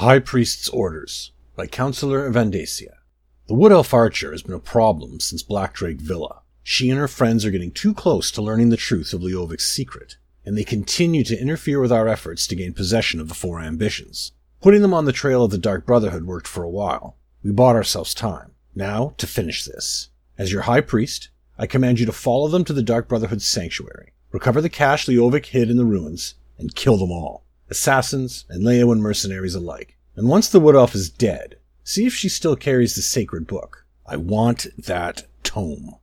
High Priest's Orders by Councillor Vandacia. The Wood Elf Archer has been a problem since Blackdrake Villa. She and her friends are getting too close to learning the truth of Leovic's secret, and they continue to interfere with our efforts to gain possession of the Four Ambitions. Putting them on the trail of the Dark Brotherhood worked for a while. We bought ourselves time. Now, to finish this. As your High Priest, I command you to follow them to the Dark Brotherhood's sanctuary, recover the cache Leovic hid in the ruins, and kill them all assassins, and Leowen mercenaries alike. And once the Wood Elf is dead, see if she still carries the sacred book. I want that tome.